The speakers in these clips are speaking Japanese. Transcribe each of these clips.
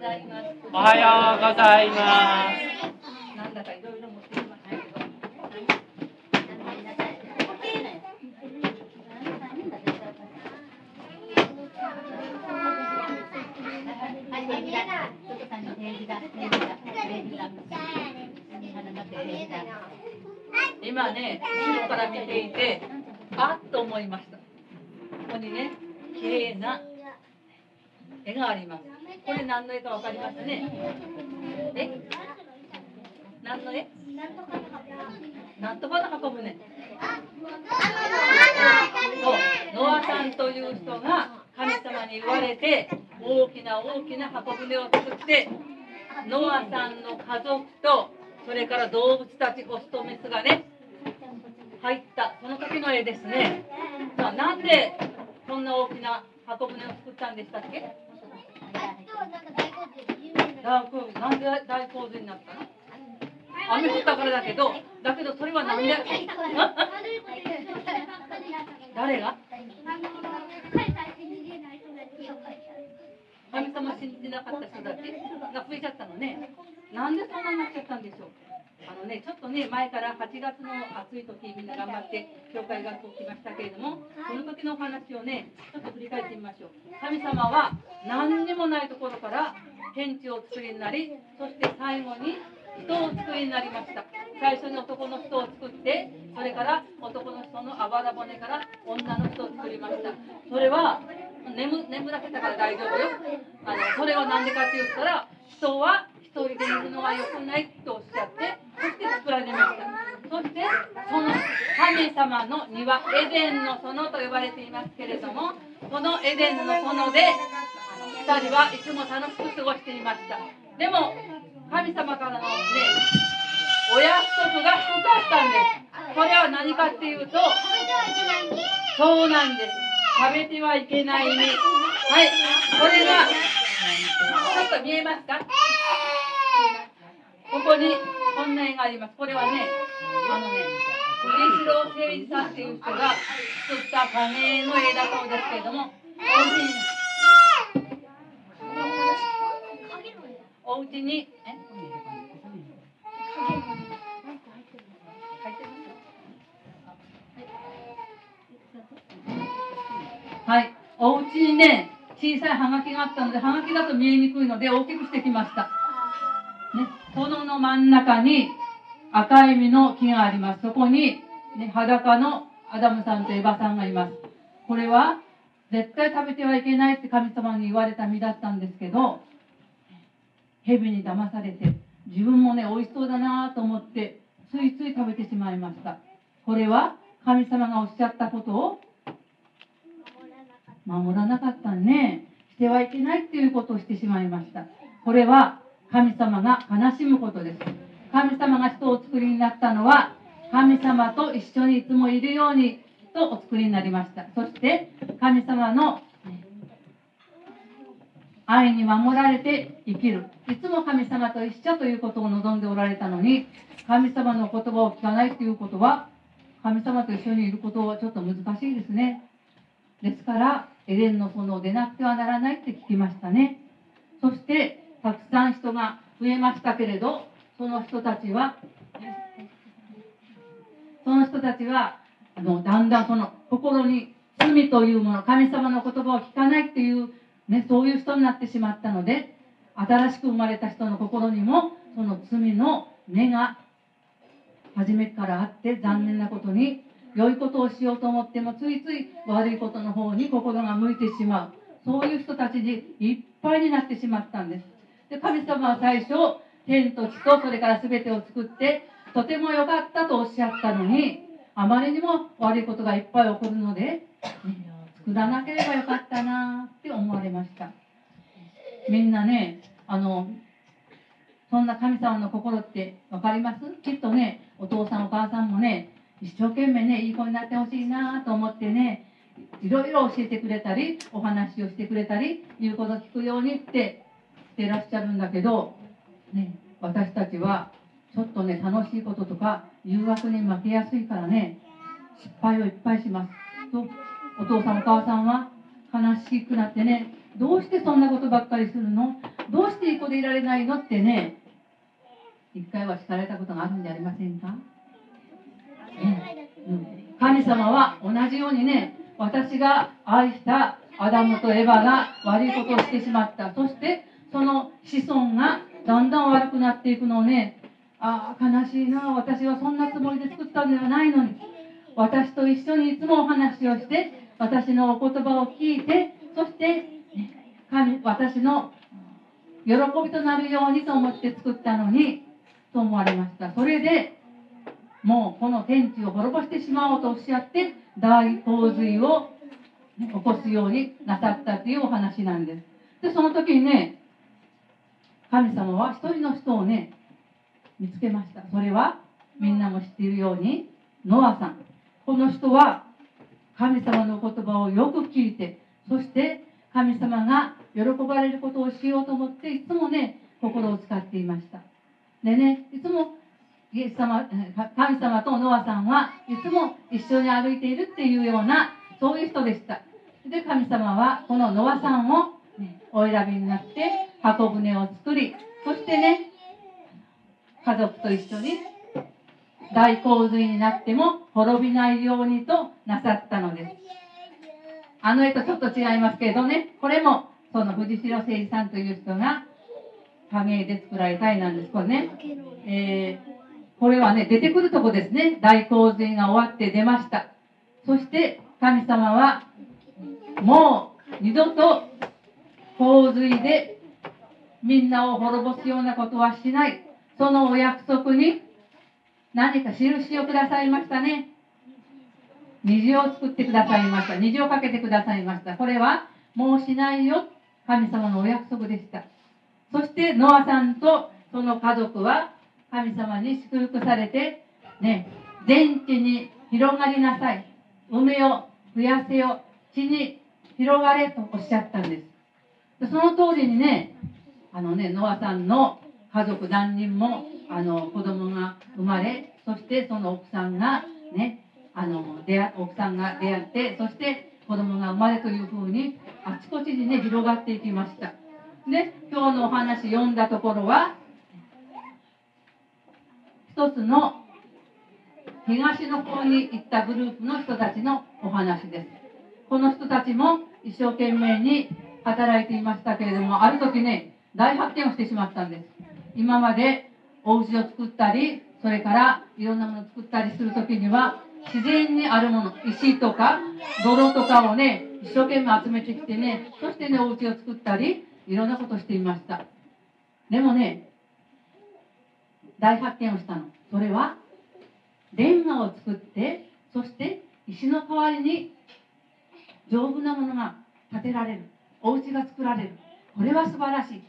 ざいます。おはようございます。なんだかいろいろ持ってきましたけど。今ね、後ろから見ていて、あっと思いました。ここにね、綺麗な絵があります。これ何の絵かわかりますね？え？何の絵？なんとかの箱舟。そう、ノアさんという人が神様に言われて、大きな大きな箱舟を作って、ノアさんの家族と、それから動物たち、オスとメスがね、入った、その時の絵ですね。さあ、なんでこんな大きな箱舟を作ったんでしたっけ？大洪なんで大洪水になったの？雨降ったからだけど、だけどそれはなんで？誰が？神様信じなかった人たちが増えちゃったのね。なんでそんなになっちゃったんでしょう？あのね、ちょっとね、前から8月の暑い時みんな頑張って教会学校来ましたけれども、その時のお話をね、ちょっと振り返ってみましょう。神様は何にもないところから天地を作りになり、そして最後に人を作りになりました。最初に男の人を作って、それから男の人のあばら骨から女の人を作りました。それは眠眠らせたから大丈夫よ。あのそれは何でかって言ったら、人は一人でいるのは良くないとおっしゃって、そして作られました。そして、その神様の庭、エデンの園と呼ばれていますけれども、そのエデンの園で、2人はいつも楽しく過ごしていました。でも、神様からのね、お約束が一つあったんです。それは何かっていうと、そうなんです。食べてはいけない実。はい、これが、ちょっと見えますか？ここにこんな絵があります。これはね、あのね、藤代誠一さんっていう人が作った影絵の絵だそうですけれども、お家に、お家に、えはい、お家にね、小さいハガキがあったので、ハガキだと見えにくいので大きくしてきました。ね、園の真ん中に赤い実の木があります。そこに、ね、裸のアダムさんとエバさんがいます。これは絶対食べてはいけないって神様に言われた実だったんですけど、蛇に騙されて、自分もね、美味しそうだなと思って、ついつい食べてしまいました。これは神様がおっしゃったことを守らなかったね。してはいけないっていうことをしてしまいました。これは神様が悲しむことです。神様が人をお作りになったのは、神様と一緒にいつもいるようにとお作りになりました。そして、神様の愛に守られて生きる。いつも神様と一緒ということを望んでおられたのに、神様の言葉を聞かないということは、神様と一緒にいることはちょっと難しいですね。ですから、エレンの園を出なくてはならないって聞きましたね。そして、たくさん人が増えましたけれど、その人たちは、その人たちは、あのだんだんその心に罪というもの、神様の言葉を聞かないっていう、ね、そういう人になってしまったので、新しく生まれた人の心にも、その罪の根が初めからあって、残念なことに、良いことをしようと思っても、ついつい悪いことの方に心が向いてしまう。そういう人たちにいっぱいになってしまったんです。で、神様は最初、天と地とそれから全てを作って、とても良かったとおっしゃったのに、あまりにも悪いことがいっぱい起こるので、ね作らなければよかったなって思われました。みんなね、あの、そんな神様の心って分かります？きっとね、お父さんお母さんもね、一生懸命ね、いい子になってほしいなと思ってね、いろいろ教えてくれたり、お話をしてくれたり、言うこと聞くようにってしてらっしゃるんだけど、ね、私たちはちょっとね、楽しいこととか誘惑に負けやすいからね、失敗をいっぱいします。と、お父さんお母さんは悲しくなってね、どうしてそんなことばっかりするの？どうしていい子でいられないのってね？一回は聞かれたことがあるんじゃありませんか、ねうん、神様は同じようにね私が愛したアダムとエヴァが悪いことをしてしまった。そしてその子孫がだんだん悪くなっていくのをねああ悲しいな私はそんなつもりで作ったんではないのに私と一緒にいつもお話をして私のお言葉を聞いてそして神私の喜びとなるようにと思って作ったのにと思われました。それでもうこの天地を滅ぼしてしまおうとおっしゃって大洪水を起こすようになさったというお話なんです。でその時にね神様は一人の人をね見つけました。それはみんなも知っているようにノアさん。この人は神様の言葉をよく聞いてそして神様が喜ばれることをしようと思っていつもね心を使っていました。でねいつもイエス様神様とノアさんはいつも一緒に歩いているっていうようなそういう人でした。で神様はこのノアさんを、ね、お選びになって箱舟を作りそしてね家族と一緒に大洪水になっても滅びないようにとなさったのです。あの絵とちょっと違いますけどねこれもその藤代誠二さんという人が影絵で作られた絵なんですこれね、えー、これはね出てくるとこですね。大洪水が終わって出ました。そして神様はもう二度と洪水でみんなを滅ぼすようなことはしない。そのお約束に何か印をくださいましたね。虹を作ってくださいました。虹をかけてくださいました。これはもうしないよ。神様のお約束でした。そしてノアさんとその家族は神様に祝福されてね全地に広がりなさい。梅を増やせよ。地に広がれとおっしゃったんです。その通りにねあのねノアさんの家族何人もあの子供がまれそしてその奥さんがねあの出会奥さんが出会ってそして子供が生まれというふうにあちこちにね広がっていきました。で今日のお話読んだところは一つの東の方に行ったグループの人たちのお話です。この人たちも一生懸命に働いていましたけれどもある時ね大発見をしてしまったんです。今までお家を作ったりそれからいろんなものを作ったりする時には自然にあるもの石とか泥とかをね一生懸命集めてきてねそしてねお家を作ったりいろんなことしていました。でもね大発見をしたの。それはレンガを作ってそして石の代わりに丈夫なものが建てられる。お家が作られる。これは素晴らしい。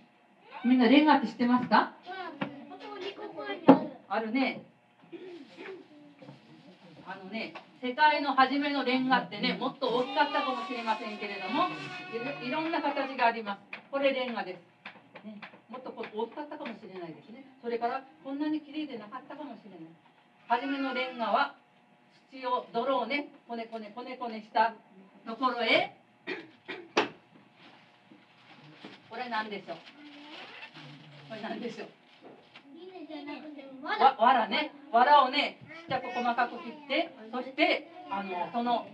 みんなレンガって知ってますか？あるね。あのね世界の初めのレンガってねもっと大きかったかもしれませんけれどもいろんな形があります。これレンガです、ね、もっと大きかったかもしれないですね。それからこんなに綺麗でなかったかもしれない。初めのレンガは土を泥をねこねこねこねこねしたところへこれ何でしょう。これ何でしょう。わわらね。わらをねちっちゃく細かく切ってそしてあのその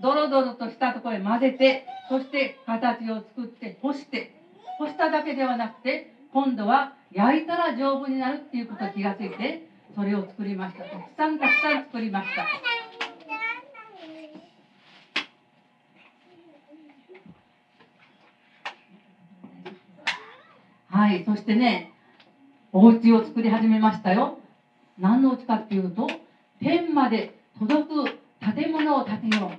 ドロドロとしたところへ混ぜてそして形を作って干して。干しただけではなくて今度は焼いたら丈夫になるっていうこと気がついてそれを作りました。たくさんたくさん作りました。はいそしてねお家を作り始めましたよ。何のお家かっていうと天まで届く建物を建てよう。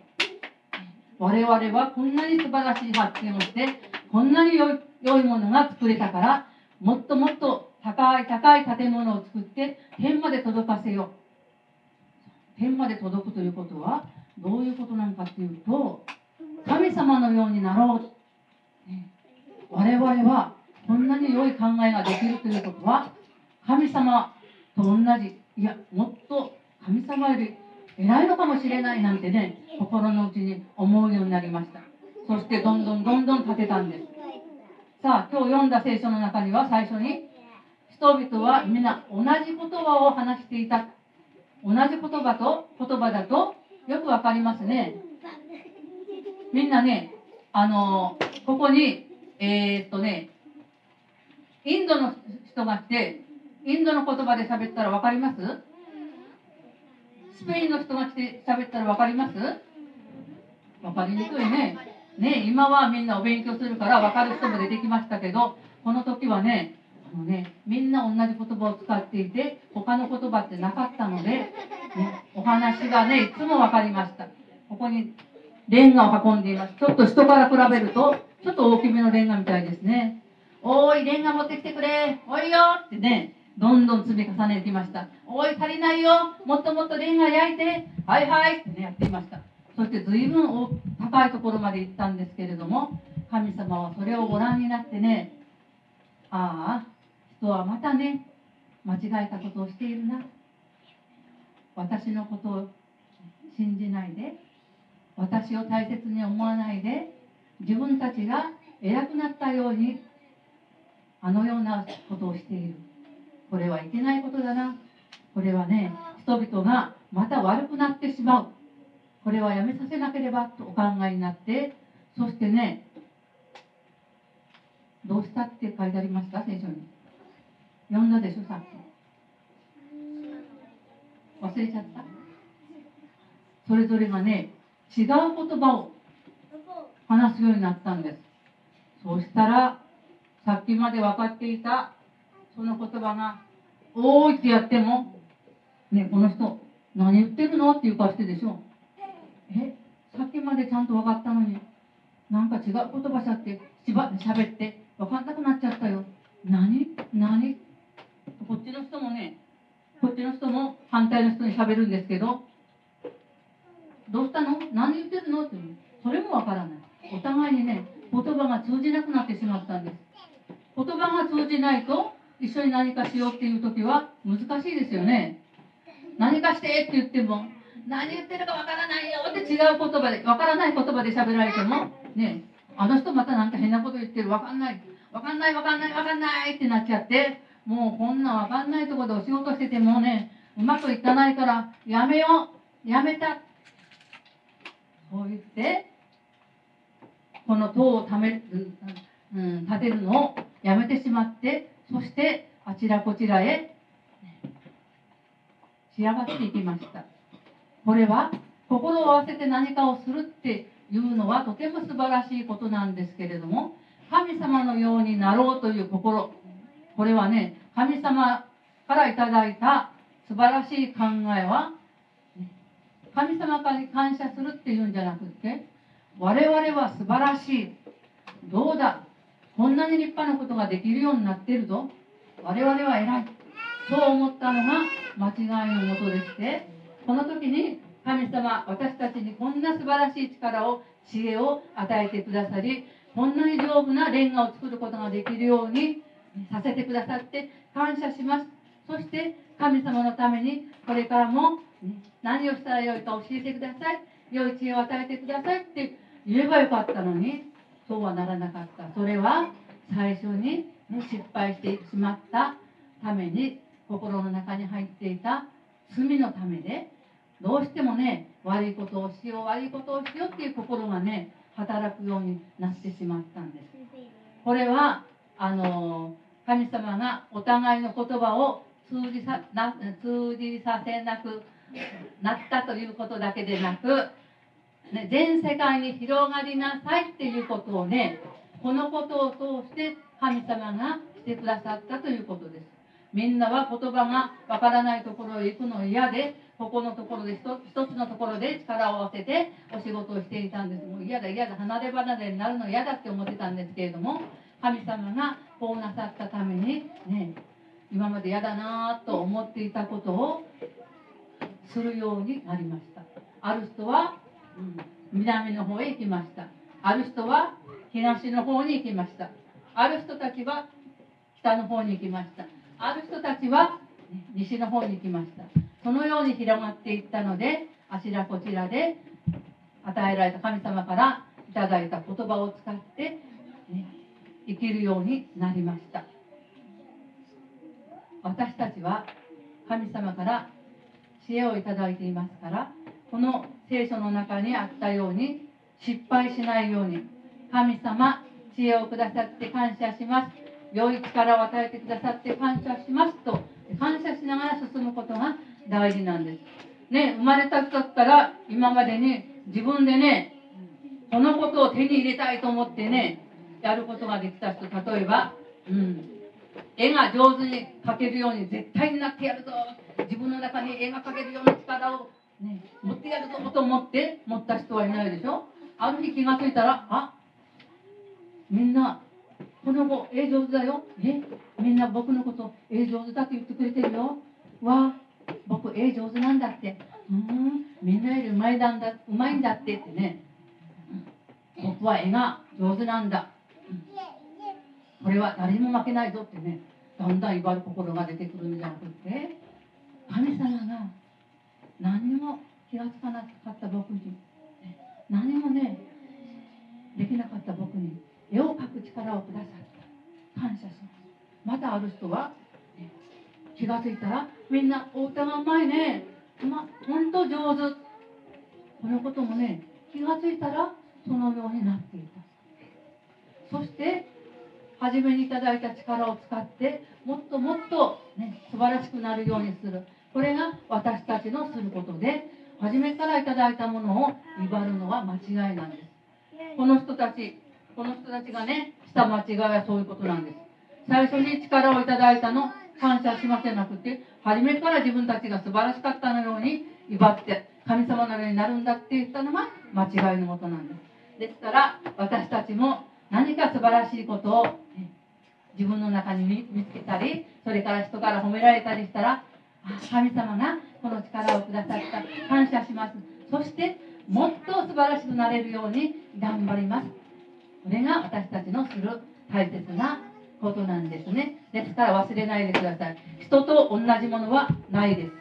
我々はこんなに素晴らしい発見をしてこんなに良いいものが作れたからもっともっと高い高い建物を作って天まで届かせよう。天まで届くということはどういうことなのかっていうと神様のようになろう、我々はこんなに良い考えができるということは神様と同じいやもっと神様より偉いのかもしれないなんてね心の内に思うようになりました。そしてどんどんどんどん建てたんです。さあ今日読んだ聖書の中には最初に人々は皆同じ言葉を話していた。同じ言葉と言葉だとよくわかりますね。みんなねあのここにえー、っとねインドの人が来てインドの言葉で喋ったらわかります？スペインの人が来て喋ったらわかります？わかりにくいね。ね、今はみんなお勉強するからわかる人も出てきましたけど、この時はね、あのね、みんな同じ言葉を使っていて、他の言葉ってなかったので、ね、お話がね、いつもわかりました。ここにレンガを運んでいます。ちょっと人から比べると、ちょっと大きめのレンガみたいですね。おーい、レンガ持ってきてくれ。おいよってね、どんどん積み重ねてきました。おい、足りないよ。もっともっとレンガ焼いて。はいはいってね、やっていました。そして随分高いところまで行ったんですけれども、神様はそれをご覧になってね、ああ、人はまたね、間違えたことをしているな。私のことを信じないで、私を大切に思わないで、自分たちが偉くなったように、あのようなことをしている。これはいけないことだな。これはね、人々がまた悪くなってしまう。これはやめさせなければとお考えになってそしてねどうしたって書いてありました？聖書に読んだでしょさっき忘れちゃったそれぞれがね違う言葉を話すようになったんですそうしたらさっきまで分かっていたその言葉が「おーい」ってやってもねこの人何言ってるのっていう顔してでしょ。えさっきまでちゃんと分かったのになんか違う言葉しゃってしば喋って分かんなくなっちゃったよ。何？何？こっちの人もねこっちの人も反対の人に喋るんですけどどうしたの？何言ってるの？ってそれも分からない。お互いにね言葉が通じなくなってしまったんです。言葉が通じないと一緒に何かしようっていう時は難しいですよね何かしてって言っても何言ってるかわからないよって違う言葉で、わからない言葉で喋られても、ね、あの人またなんか変なこと言ってる、わかんない、わかんない、わかんない、わかんないってなっちゃって、もうこんなわかんないとこでお仕事しててもね、うまくいかないからやめよう、やめた。そう言って、この塔をため、うん、建てるのをやめてしまって、そしてあちらこちらへ仕上がっていきました。これは心を合わせて何かをするっていうのはとても素晴らしいことなんですけれども神様のようになろうという心。これはね神様からいただいた素晴らしい考えは神様から感謝するっていうんじゃなくて我々は素晴らしい。どうだ？こんなに立派なことができるようになってるぞ。我々は偉い。そう思ったのが間違いのもとでしてこの時に神様私たちにこんな素晴らしい力を知恵を与えてくださりこんなに丈夫なレンガを作ることができるようにさせてくださって感謝します。そして神様のためにこれからも何をしたらよいか教えてください。良い知恵を与えてくださいって言えばよかったのにそうはならなかった。それは最初に、ね、失敗してしまったために心の中に入っていた罪のためでどうしてもね悪いことをしよう悪いことをしようっていう心がね働くようになってしまったんです。これはあの神様がお互いの言葉を通じさな通じさせなくなったということだけでなく、ね、全世界に広がりなさいっていうことをねこのことを通して神様がしてくださったということです。みんなは言葉がわからないところへ行くの嫌でここのところで一つのところで力を合わせてお仕事をしていたんです。もう嫌だ嫌だ離れ離れになるの嫌だって思ってたんですけれども神様がこうなさったためにね今まで嫌だなと思っていたことをするようになりました。ある人は、南の方へ行きました。ある人は東の方に行きました。ある人たちは北の方に行きました。ある人たちは西の方に行きました。そのように広がっていったのであちらこちらで与えられた神様からいただいた言葉を使って、ね、生きるようになりました。私たちは神様から知恵をいただいていますからこの聖書の中にあったように失敗しないように神様知恵をくださって感謝します。良い力を与えてくださって感謝します。と感謝しながら進むことが大事なんです。ね生まれた時から今までに自分でねこのことを手に入れたいと思ってねやることができた人例えば、うん、絵が上手に描けるように絶対になってやるぞ。自分の中に絵が描けるような力を、ね、持ってやるぞと思って持った人はいないでしょ？ある日気がついたらあみんなこの子絵上手だよ。えみんな僕のこと絵上手だって言ってくれてるよ。わ僕絵上手なんだって。うんみんなよりうまいだんだうまいんだってってね。僕は絵が上手なんだ。これは誰にも負けないぞってねだんだん威張る心が出てくるんじゃなくて神様が何にも気がつかなかった僕に何もねできなかった僕に絵を描く力をくださった。感謝します。またある人は、ね、気がついたらみんなお歌がうまいね。ま本当上手。このこともね気がついたらそのようになっていた。そして初めにいただいた力を使ってもっともっと、ね、素晴らしくなるようにする。これが私たちのすることで初めからいただいたものを威張るのは間違いなんです。この人たちこの人たちがねした間違いはそういうことなんです。最初に力をいただいたの感謝しませなくて初めから自分たちが素晴らしかったのように威張って神様のようになるんだって言ったのが間違いのもとなんです。ですから私たちも何か素晴らしいことを自分の中に見つけたりそれから人から褒められたりしたら神様がこの力をくださった。感謝します。そしてもっと素晴らしくなれるように頑張ります。これが私たちのする大切なことなんですね。ですから忘れないでください。人と同じものはないです、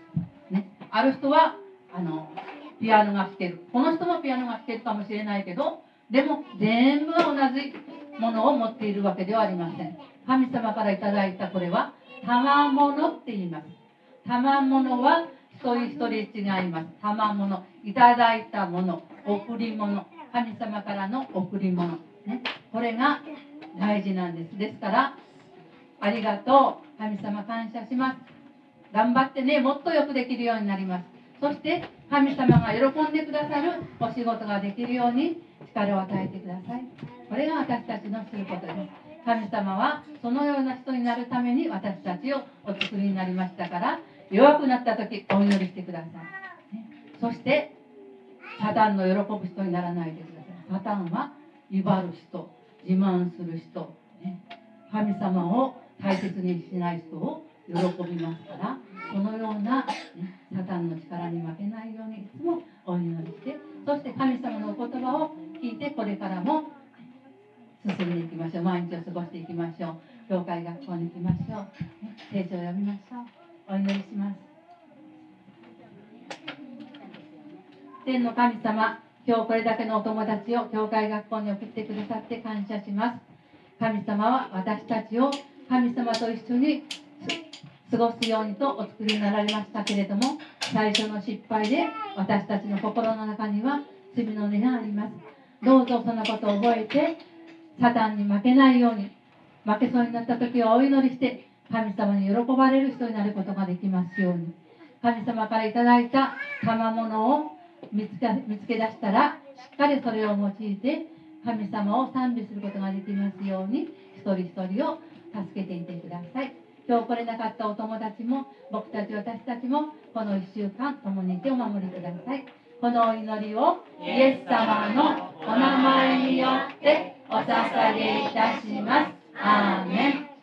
ね、ある人はあのピアノが弾ける。この人もピアノが弾けるかもしれないけどでも全部が同じものを持っているわけではありません。神様からいただいたこれは賜物って言います。賜物は一人一人違います。賜物いただいたもの贈り物。神様からの贈り物、ね、これが大事なんです。ですからありがとう。神様感謝します。頑張ってねもっとよくできるようになります。そして神様が喜んでくださるお仕事ができるように力を与えてください。これが私たちのすることです。神様はそのような人になるために私たちをお作りになりましたから弱くなった時お祈りしてください、ね、そしてサタンの喜ぶ人にならないでください。サタンは威張る人自慢する人、ね、神様を大切にしない人を喜びますからそのような、ね、サタンの力に負けないようにいつもお祈りしてそして神様のお言葉を聞いてこれからも進んでいきましょう。毎日を過ごしていきましょう。教会学校に行きましょう、聖書を読みましょう。お祈りします。天の神様今日これだけのお友達を教会学校に送ってくださって感謝します。神様は私たちを神様と一緒に過ごすようにとお作りになられましたけれども最初の失敗で私たちの心の中には罪の根がありますどうぞそのことを覚えてサタンに負けないように負けそうになった時はお祈りして神様に喜ばれる人になることができますように。神様からいただいた賜物を見つけ見つけ出したらしっかりそれを用いて神様を賛美することができますように一人一人を助けていてください。今日来れなかったお友達も僕たち私たちもこの1週間共にいてお守りください。このお祈りをイエス様のお名前によってお捧げいたします。アーメン。